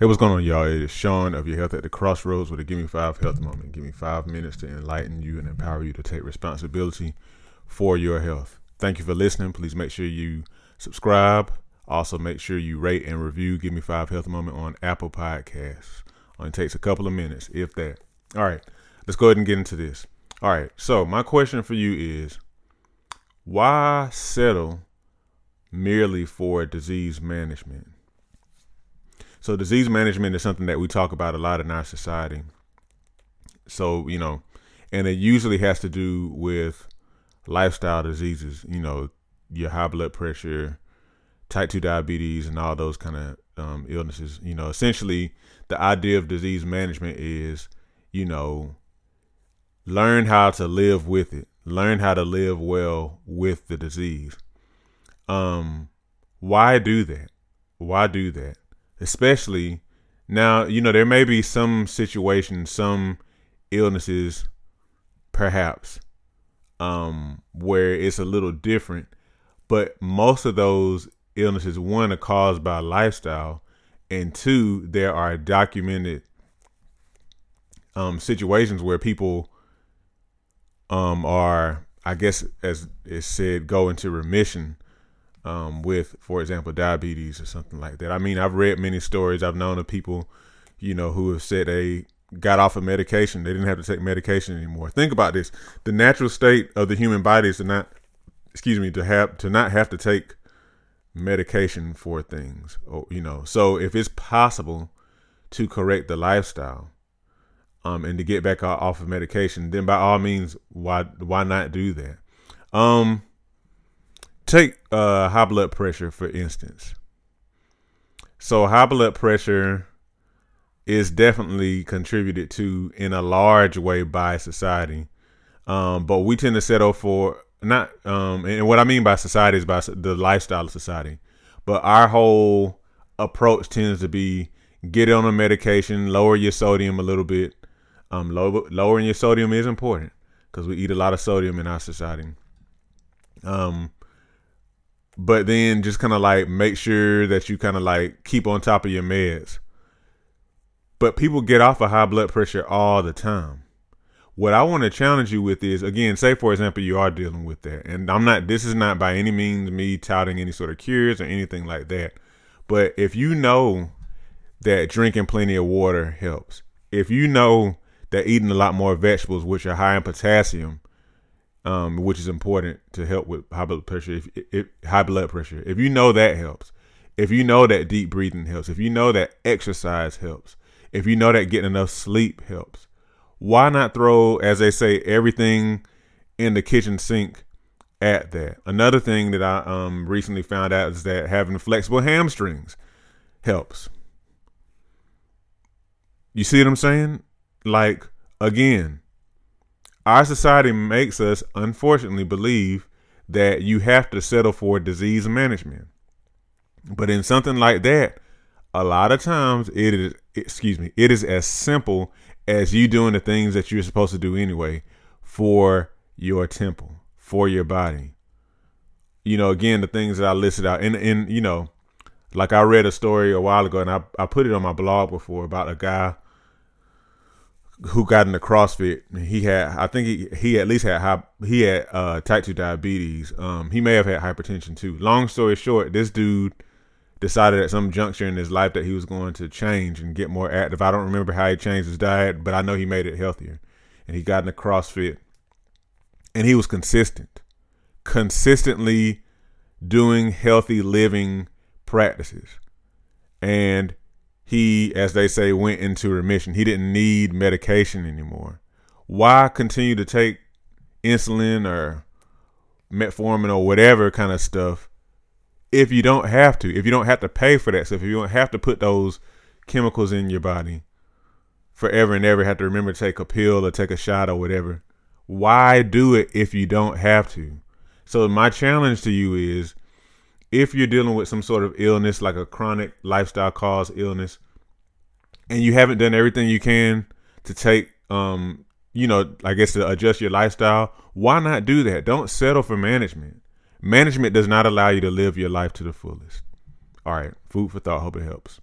Hey, what's going on, y'all? It is Sean of Your Health at the Crossroads with a Give Me Five Health Moment. Give me five minutes to enlighten you and empower you to take responsibility for your health. Thank you for listening. Please make sure you subscribe. Also, make sure you rate and review Give Me Five Health Moment on Apple Podcasts. Only takes a couple of minutes, if that. All right, let's go ahead and get into this. All right, so my question for you is why settle merely for disease management? So disease management is something that we talk about a lot in our society. So, you know, and it usually has to do with lifestyle diseases, you know, your high blood pressure, type 2 diabetes, and all those kind of um, illnesses. You know, essentially, the idea of disease management is, you know, learn how to live with it, learn how to live well with the disease. Um, why do that? Why do that? Especially now, you know, there may be some situations, some illnesses, perhaps, um, where it's a little different, but most of those illnesses, one, are caused by lifestyle, and two, there are documented um, situations where people um, are, I guess, as it said, go into remission um, with, for example, diabetes or something like that. I mean, I've read many stories. I've known of people, you know, who have said they got off of medication. They didn't have to take medication anymore. Think about this: the natural state of the human body is to not, excuse me, to have to not have to take medication for things. Or you know, so if it's possible to correct the lifestyle, um, and to get back off of medication, then by all means, why why not do that? Um, take uh, high blood pressure for instance. So high blood pressure is definitely contributed to in a large way by society, um, but we tend to settle for not. Um, and what I mean by society is by the lifestyle of society. But our whole approach tends to be get on a medication, lower your sodium a little bit. Um, low, lowering your sodium is important because we eat a lot of sodium in our society. Um, but then just kind of like make sure that you kind of like keep on top of your meds. But people get off of high blood pressure all the time. What I want to challenge you with is again, say for example, you are dealing with that. And I'm not, this is not by any means me touting any sort of cures or anything like that. But if you know that drinking plenty of water helps, if you know that eating a lot more vegetables, which are high in potassium, um, which is important to help with high blood pressure. If, if high blood pressure, if you know that helps, if you know that deep breathing helps, if you know that exercise helps, if you know that getting enough sleep helps, why not throw, as they say, everything in the kitchen sink at that? Another thing that I um, recently found out is that having flexible hamstrings helps. You see what I'm saying? Like again, our society makes us, unfortunately, believe that you have to settle for disease management. But in something like that, a lot of times it is, excuse me, it is as simple as you doing the things that you're supposed to do anyway for your temple, for your body. You know, again, the things that I listed out, and and you know, like I read a story a while ago, and I I put it on my blog before about a guy who got into CrossFit. He had, I think he he at least had high, he had uh, type two diabetes. Um, he may have had hypertension too. Long story short, this dude decided at some juncture in his life that he was going to change and get more active. I don't remember how he changed his diet, but I know he made it healthier. And he got into CrossFit, and he was consistent, consistently doing healthy living practices, and he, as they say, went into remission. He didn't need medication anymore. Why continue to take insulin or metformin or whatever kind of stuff if you don't have to? If you don't have to pay for that stuff, if you don't have to put those chemicals in your body forever and ever, have to remember to take a pill or take a shot or whatever. Why do it if you don't have to? So my challenge to you is if you're dealing with some sort of illness like a chronic lifestyle cause illness and you haven't done everything you can to take um you know i guess to adjust your lifestyle why not do that? Don't settle for management. Management does not allow you to live your life to the fullest. All right. Food for thought. Hope it helps